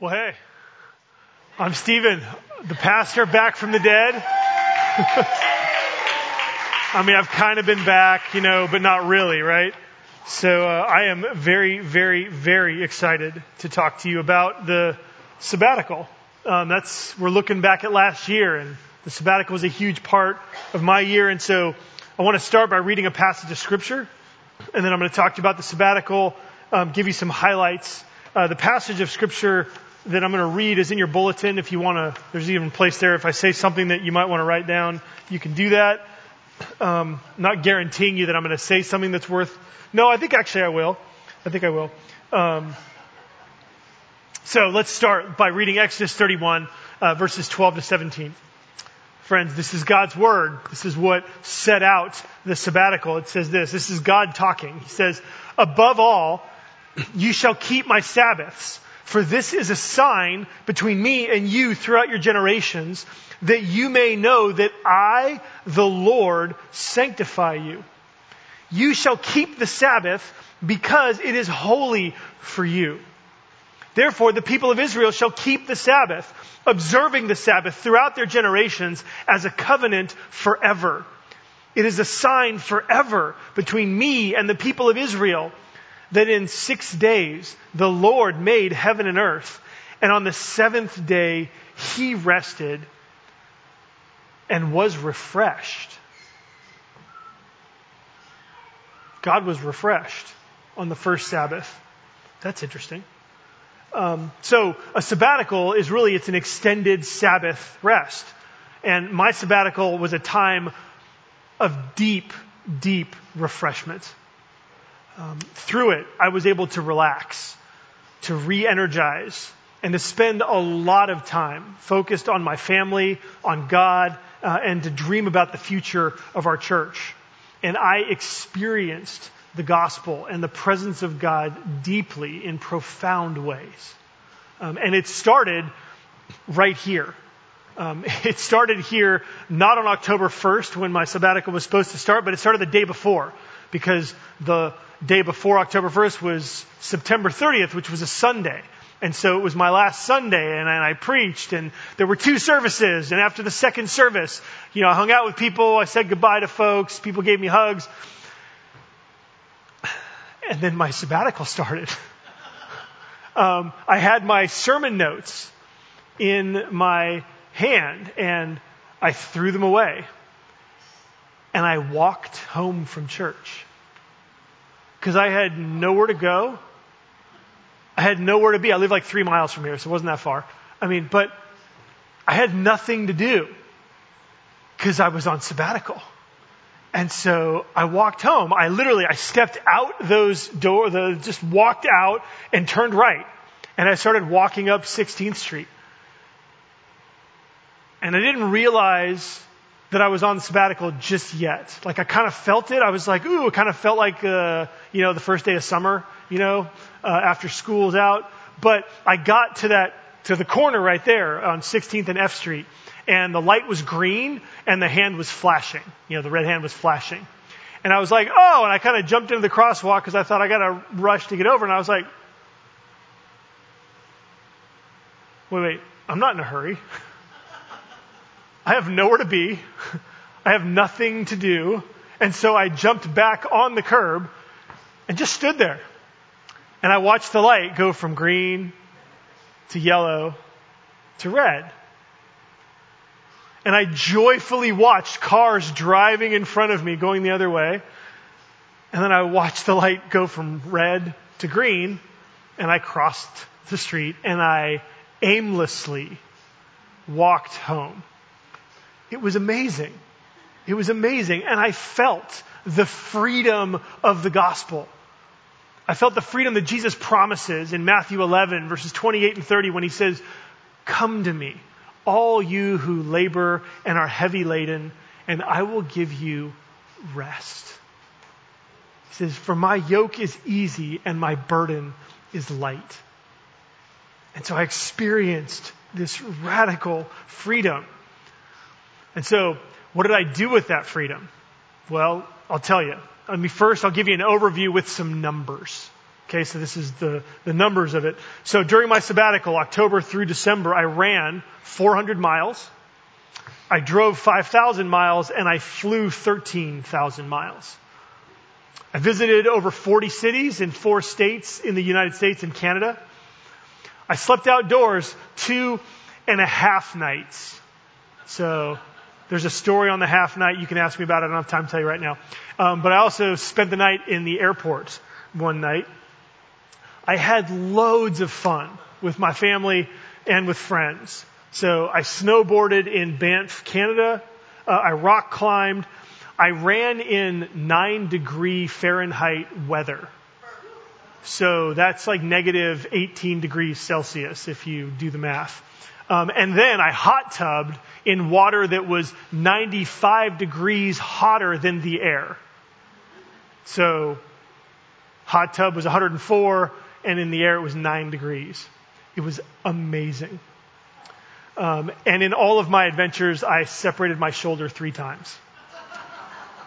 Well, hey, I'm Stephen, the pastor back from the dead. I mean, I've kind of been back, you know, but not really, right? So uh, I am very, very, very excited to talk to you about the sabbatical. Um, that's we're looking back at last year, and the sabbatical was a huge part of my year. And so I want to start by reading a passage of scripture, and then I'm going to talk to you about the sabbatical, um, give you some highlights. Uh, the passage of scripture that I'm going to read is in your bulletin. If you want to, there's even a place there. If I say something that you might want to write down, you can do that. Um, not guaranteeing you that I'm going to say something that's worth. No, I think actually I will. I think I will. Um, so let's start by reading Exodus 31, uh, verses 12 to 17. Friends, this is God's word. This is what set out the sabbatical. It says this. This is God talking. He says, above all, you shall keep my Sabbaths for this is a sign between me and you throughout your generations, that you may know that I, the Lord, sanctify you. You shall keep the Sabbath because it is holy for you. Therefore, the people of Israel shall keep the Sabbath, observing the Sabbath throughout their generations as a covenant forever. It is a sign forever between me and the people of Israel that in six days the Lord made heaven and earth, and on the seventh day he rested and was refreshed. God was refreshed on the first Sabbath. That's interesting. Um, so a sabbatical is really it's an extended Sabbath rest, and my sabbatical was a time of deep, deep refreshment um, through it, I was able to relax, to re energize, and to spend a lot of time focused on my family, on God, uh, and to dream about the future of our church. And I experienced the gospel and the presence of God deeply in profound ways. Um, and it started right here. Um, it started here not on October 1st when my sabbatical was supposed to start, but it started the day before because the day before October 1st was September 30th, which was a Sunday. And so it was my last Sunday and I preached and there were two services. And after the second service, you know, I hung out with people. I said goodbye to folks. People gave me hugs. And then my sabbatical started. um, I had my sermon notes in my hand and I threw them away. And I walked home from church because I had nowhere to go. I had nowhere to be. I live like three miles from here, so it wasn't that far. I mean, but I had nothing to do because I was on sabbatical. And so I walked home. I literally, I stepped out those doors, the, just walked out and turned right. And I started walking up 16th Street. And I didn't realize that I was on sabbatical just yet. Like I kind of felt it. I was like, ooh, it kind of felt like, uh, you know, the first day of summer, you know, uh, after school's out. But I got to that, to the corner right there on 16th and F Street and the light was green and the hand was flashing. You know, the red hand was flashing. And I was like, oh, and I kind of jumped into the crosswalk because I thought I got to rush to get over. And I was like, wait, wait, I'm not in a hurry. I have nowhere to be. I have nothing to do. And so I jumped back on the curb and just stood there. And I watched the light go from green to yellow to red. And I joyfully watched cars driving in front of me going the other way. And then I watched the light go from red to green. And I crossed the street and I aimlessly walked home. It was amazing. It was amazing. And I felt the freedom of the gospel. I felt the freedom that Jesus promises in Matthew 11, verses 28 and 30, when he says, Come to me, all you who labor and are heavy laden, and I will give you rest. He says, For my yoke is easy and my burden is light. And so I experienced this radical freedom. And so, what did I do with that freedom? Well, I'll tell you. I mean, first, I'll give you an overview with some numbers. Okay, so this is the, the numbers of it. So during my sabbatical, October through December, I ran 400 miles. I drove 5,000 miles and I flew 13,000 miles. I visited over 40 cities in four states in the United States and Canada. I slept outdoors two and a half nights. So there's a story on the half night. You can ask me about it. I don't have time to tell you right now. Um, but I also spent the night in the airport one night. I had loads of fun with my family and with friends. So I snowboarded in Banff, Canada. Uh, I rock climbed. I ran in nine degree Fahrenheit weather. So that's like negative 18 degrees Celsius if you do the math. Um, and then I hot tubbed in water that was 95 degrees hotter than the air. So hot tub was 104 and in the air it was 9 degrees. It was amazing. Um, and in all of my adventures, I separated my shoulder three times.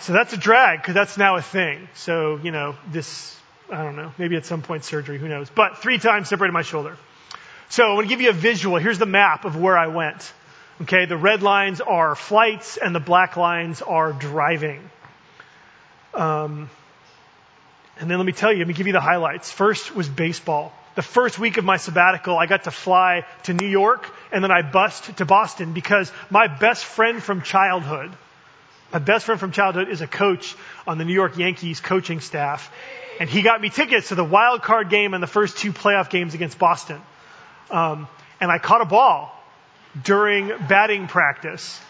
So that's a drag because that's now a thing. So, you know, this, I don't know, maybe at some point surgery, who knows. But three times separated my shoulder. So I want to give you a visual. Here's the map of where I went. Okay, the red lines are flights and the black lines are driving. Um, and then let me tell you, let me give you the highlights. First was baseball. The first week of my sabbatical, I got to fly to New York and then I bust to Boston because my best friend from childhood, my best friend from childhood is a coach on the New York Yankees coaching staff. And he got me tickets to the wild card game and the first two playoff games against Boston. Um, and I caught a ball during batting practice,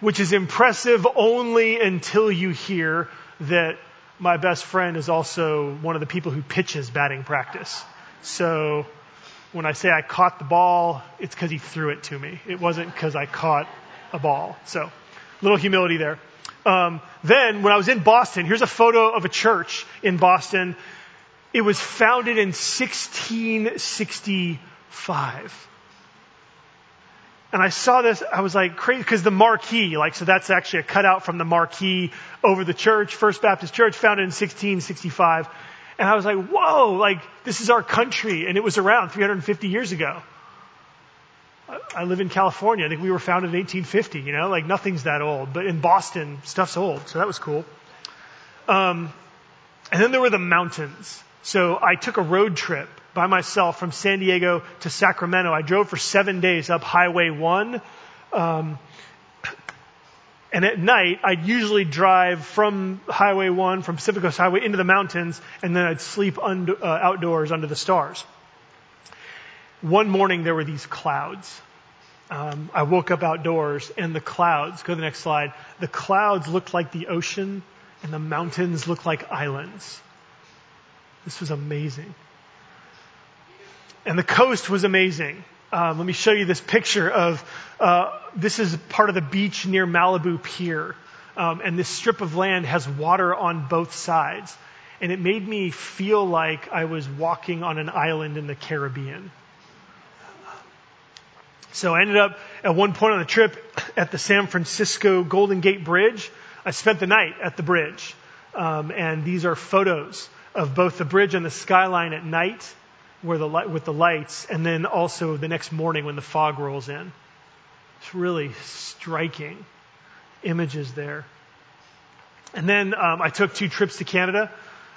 which is impressive only until you hear that my best friend is also one of the people who pitches batting practice. So when I say I caught the ball, it's because he threw it to me. It wasn't because I caught a ball. So, little humility there. Um, then, when I was in Boston, here's a photo of a church in Boston. It was founded in 1665. And I saw this, I was like crazy, because the marquee, like, so that's actually a cutout from the marquee over the church, First Baptist Church, founded in 1665. And I was like, whoa, like, this is our country. And it was around 350 years ago. I live in California. I think we were founded in 1850, you know, like nothing's that old. But in Boston, stuff's old. So that was cool. Um, and then there were the mountains. So I took a road trip by myself from San Diego to Sacramento. I drove for seven days up Highway 1. Um, and at night, I'd usually drive from Highway 1, from Pacific Coast Highway into the mountains, and then I'd sleep uh, outdoors under the stars one morning there were these clouds. Um, I woke up outdoors and the clouds, go to the next slide, the clouds looked like the ocean and the mountains looked like islands. This was amazing. And the coast was amazing. Um, let me show you this picture of uh, this is part of the beach near Malibu Pier. Um, and this strip of land has water on both sides. And it made me feel like I was walking on an island in the Caribbean. So I ended up at one point on the trip at the San Francisco Golden Gate Bridge. I spent the night at the bridge. Um, and these are photos of both the bridge and the skyline at night where the light, with the lights, and then also the next morning when the fog rolls in. It's really striking images there. And then um, I took two trips to Canada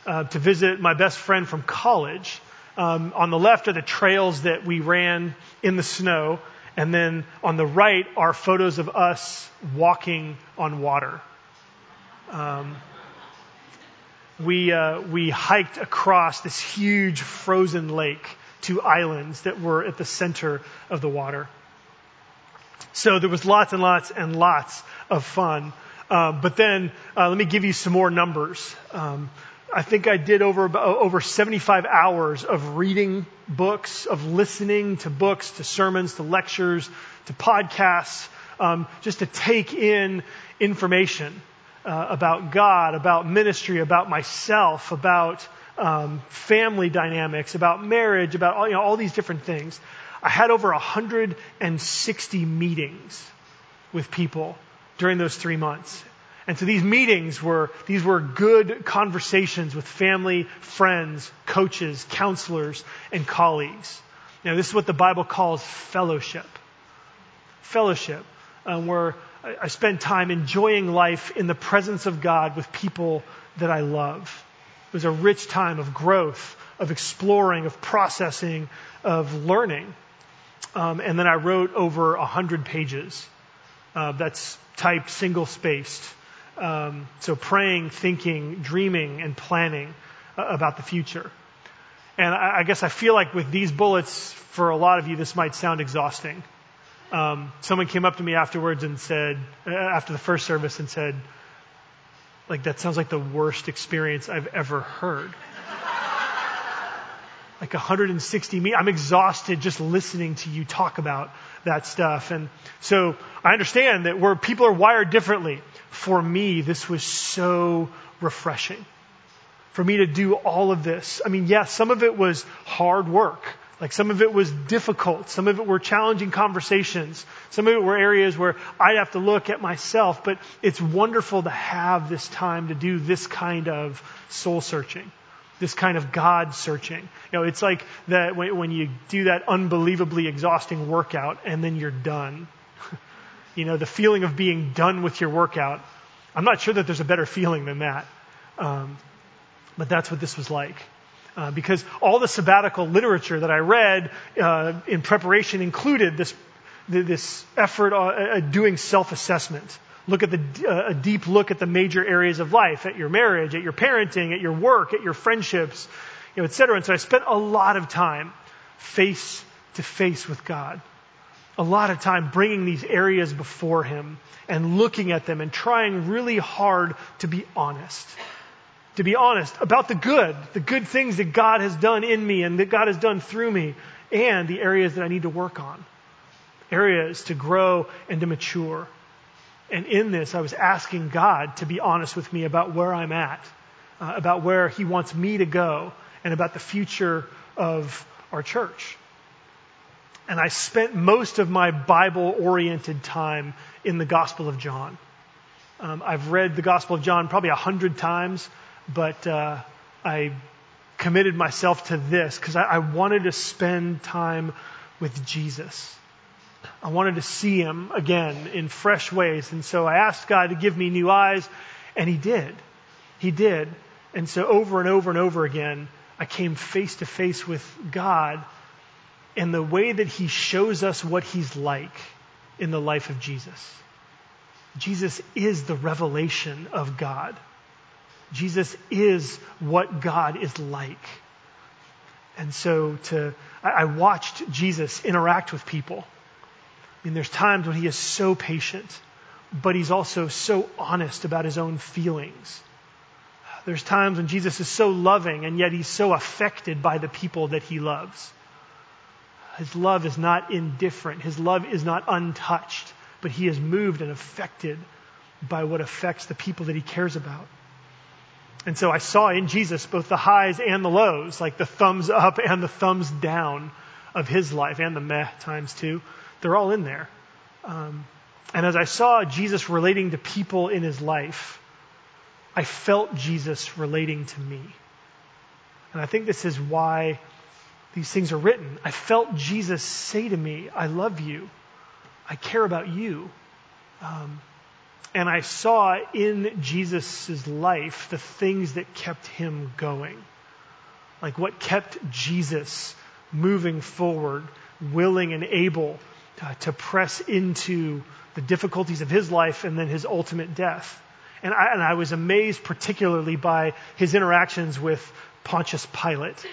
uh, to visit my best friend from college. Um, on the left are the trails that we ran in the snow. And then on the right are photos of us walking on water. Um, we, uh, we hiked across this huge frozen lake to islands that were at the center of the water. So there was lots and lots and lots of fun. Uh, but then uh, let me give you some more numbers. Um, I think I did over over 75 hours of reading books, of listening to books, to sermons, to lectures, to podcasts, um, just to take in information uh, about God, about ministry, about myself, about um, family dynamics, about marriage, about all, you know, all these different things. I had over 160 meetings with people during those three months. And so these meetings were, these were good conversations with family, friends, coaches, counselors, and colleagues. Now, this is what the Bible calls fellowship. Fellowship, um, where I, spend time enjoying life in the presence of God with people that I love. It was a rich time of growth, of exploring, of processing, of learning. Um, and then I wrote over a hundred pages. Uh, that's typed single spaced. Um, so praying, thinking, dreaming, and planning uh, about the future. And I, I, guess I feel like with these bullets, for a lot of you, this might sound exhausting. Um, someone came up to me afterwards and said, uh, after the first service, and said, like that sounds like the worst experience I've ever heard. like 160 me. I'm exhausted just listening to you talk about that stuff. And so I understand that where people are wired differently. For me, this was so refreshing. For me to do all of this. I mean, yes, some of it was hard work. Like some of it was difficult. Some of it were challenging conversations. Some of it were areas where I'd have to look at myself, but it's wonderful to have this time to do this kind of soul searching. This kind of God searching. You know, it's like that when, when you do that unbelievably exhausting workout and then you're done. you know, the feeling of being done with your workout. I'm not sure that there's a better feeling than that. Um, but that's what this was like. Uh, because all the sabbatical literature that I read uh, in preparation included this this effort at doing self-assessment. Look at the uh, a deep look at the major areas of life, at your marriage, at your parenting, at your work, at your friendships, you know, et cetera. And so I spent a lot of time face to face with God. A lot of time bringing these areas before Him and looking at them and trying really hard to be honest to be honest, about the good, the good things that God has done in me and that God has done through me, and the areas that I need to work on, areas to grow and to mature. And in this, I was asking God to be honest with me about where I'm at, uh, about where He wants me to go, and about the future of our church. And I spent most of my Bible oriented time in the Gospel of John. Um, I've read the Gospel of John probably a hundred times but uh, I committed myself to this because I, I wanted to spend time with Jesus. I wanted to see him again in fresh ways. And so I asked God to give me new eyes, and he did. He did. And so over and over and over again, I came face to face with God and the way that he shows us what he's like in the life of Jesus. Jesus is the revelation of God. Jesus is what God is like. And so to, I watched Jesus interact with people. I mean, there's times when he is so patient, but he's also so honest about his own feelings. There's times when Jesus is so loving and yet he's so affected by the people that he loves. His love is not indifferent. His love is not untouched, but he is moved and affected by what affects the people that he cares about. And so I saw in Jesus both the highs and the lows, like the thumbs up and the thumbs down of his life, and the meh times too. They're all in there. Um, and as I saw Jesus relating to people in his life, I felt Jesus relating to me. And I think this is why these things are written. I felt Jesus say to me, I love you. I care about you. Um, and I saw in Jesus' life the things that kept him going. Like what kept Jesus moving forward, willing and able to, to press into the difficulties of his life and then his ultimate death. And I, and I was amazed particularly by his interactions with Pontius Pilate.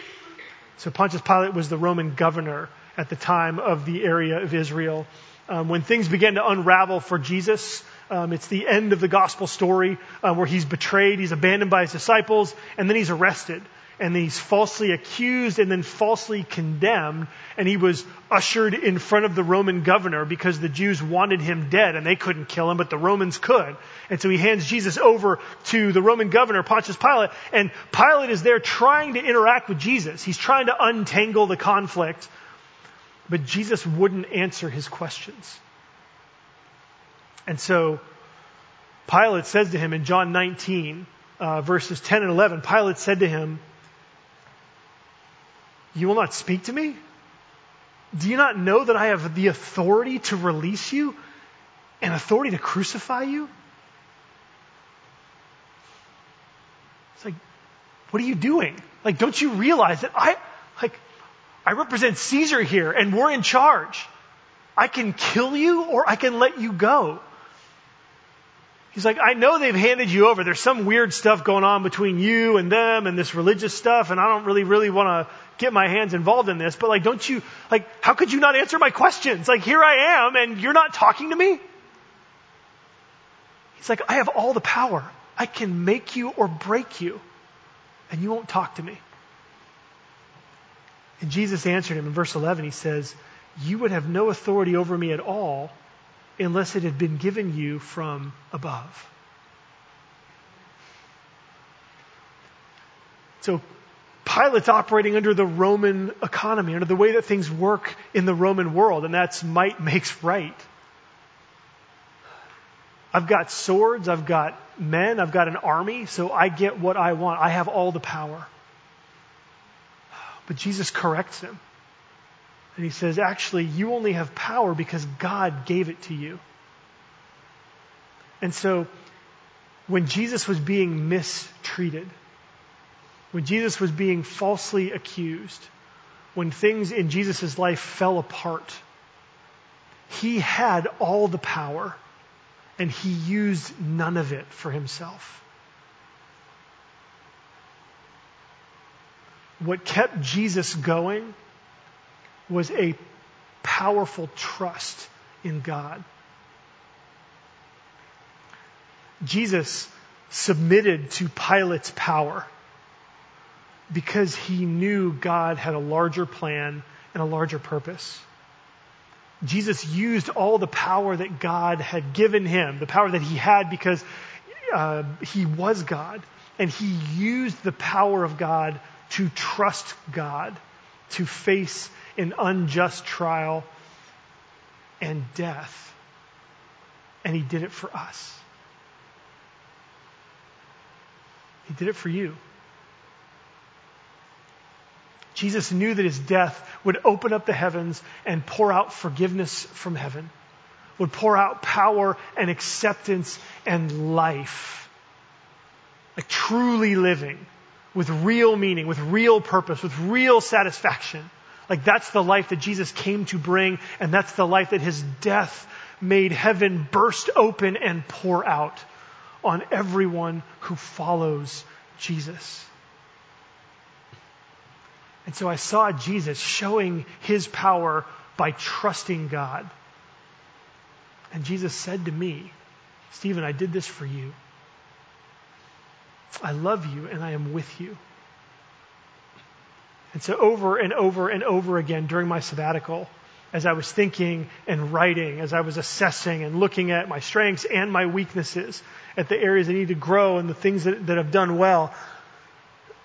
So Pontius Pilate was the Roman governor at the time of the area of Israel. Um, when things began to unravel for Jesus, um, it's the end of the gospel story uh, where he's betrayed, he's abandoned by his disciples, and then he's arrested. And he's falsely accused and then falsely condemned. And he was ushered in front of the Roman governor because the Jews wanted him dead and they couldn't kill him, but the Romans could. And so he hands Jesus over to the Roman governor, Pontius Pilate. And Pilate is there trying to interact with Jesus. He's trying to untangle the conflict. But Jesus wouldn't answer his questions. And so Pilate says to him in John 19, uh, verses 10 and 11, Pilate said to him, You will not speak to me? Do you not know that I have the authority to release you and authority to crucify you? It's like, what are you doing? Like, don't you realize that I, like, I represent Caesar here and we're in charge. I can kill you or I can let you go. He's like, I know they've handed you over. There's some weird stuff going on between you and them and this religious stuff, and I don't really, really want to get my hands involved in this, but like, don't you, like, how could you not answer my questions? Like, here I am, and you're not talking to me? He's like, I have all the power. I can make you or break you, and you won't talk to me. And Jesus answered him in verse 11. He says, You would have no authority over me at all unless it had been given you from above. So Pilate's operating under the Roman economy, under the way that things work in the Roman world, and that's might makes right. I've got swords, I've got men, I've got an army, so I get what I want. I have all the power. But Jesus corrects him. And he says, actually, you only have power because God gave it to you. And so, when Jesus was being mistreated, when Jesus was being falsely accused, when things in Jesus' life fell apart, he had all the power and he used none of it for himself. What kept Jesus going was a powerful trust in God. Jesus submitted to Pilate's power because he knew God had a larger plan and a larger purpose. Jesus used all the power that God had given him, the power that he had because uh, he was God, and he used the power of God to trust God, to face an unjust trial and death. And he did it for us. He did it for you. Jesus knew that his death would open up the heavens and pour out forgiveness from heaven, would pour out power and acceptance and life. Like truly living with real meaning, with real purpose, with real satisfaction. Like that's the life that Jesus came to bring, and that's the life that his death made heaven burst open and pour out on everyone who follows Jesus. And so I saw Jesus showing his power by trusting God. And Jesus said to me, Stephen, I did this for you. I love you and I am with you. And so over and over and over again during my sabbatical, as I was thinking and writing, as I was assessing and looking at my strengths and my weaknesses, at the areas I need to grow and the things that, that I've done well,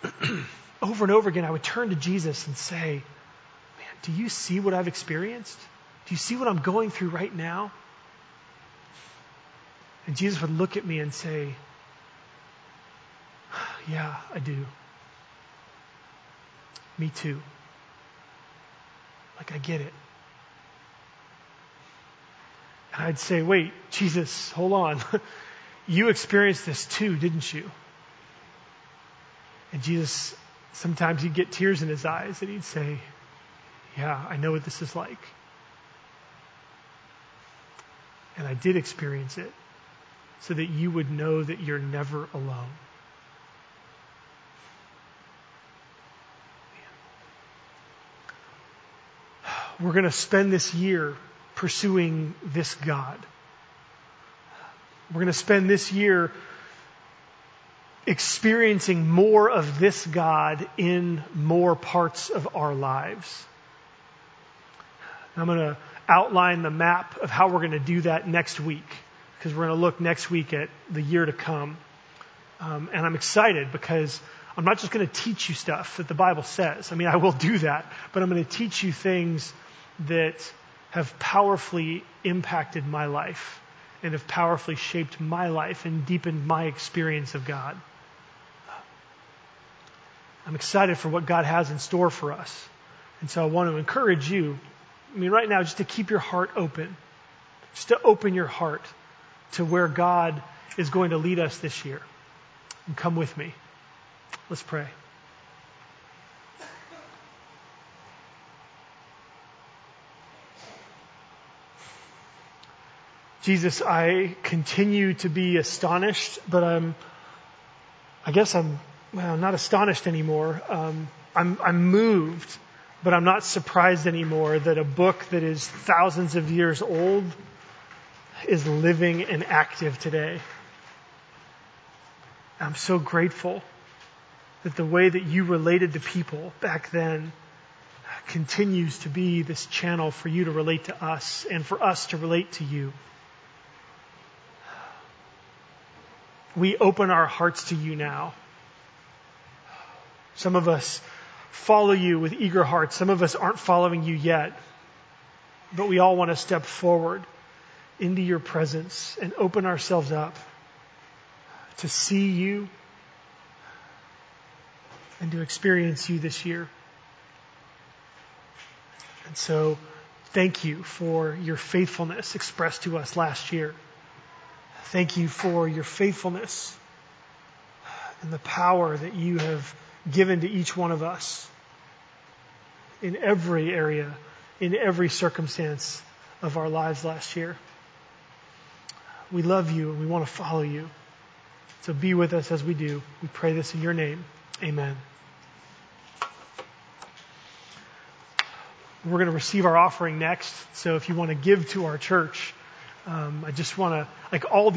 over and over again, I would turn to Jesus and say, Man, do you see what I've experienced? Do you see what I'm going through right now? And Jesus would look at me and say, Yeah, I do. Me too. Like, I get it. And I'd say, Wait, Jesus, hold on. you experienced this too, didn't you? And Jesus, sometimes he'd get tears in his eyes and he'd say, Yeah, I know what this is like. And I did experience it so that you would know that you're never alone. We're going to spend this year pursuing this God. We're going to spend this year experiencing more of this God in more parts of our lives. I'm going to outline the map of how we're going to do that next week because we're going to look next week at the year to come. Um, and I'm excited because I'm not just going to teach you stuff that the Bible says. I mean, I will do that, but I'm going to teach you things that have powerfully impacted my life and have powerfully shaped my life and deepened my experience of God. I'm excited for what God has in store for us. And so I want to encourage you, I mean, right now, just to keep your heart open, just to open your heart to where God is going to lead us this year. And come with me. Let's pray. Jesus, I continue to be astonished, but I'm, I guess I'm, well, not astonished anymore. Um, I'm, I'm moved, but I'm not surprised anymore that a book that is thousands of years old is living and active today. I'm so grateful that the way that you related to people back then continues to be this channel for you to relate to us and for us to relate to you. we open our hearts to you now. Some of us follow you with eager hearts. Some of us aren't following you yet. But we all want to step forward into your presence and open ourselves up to see you and to experience you this year. And so, thank you for your faithfulness expressed to us last year. Thank you for your faithfulness and the power that you have given to each one of us in every area, in every circumstance of our lives last year. We love you and we want to follow you. So be with us as we do. We pray this in your name. Amen. We're going to receive our offering next. So if you want to give to our church, um, I just want to, like all the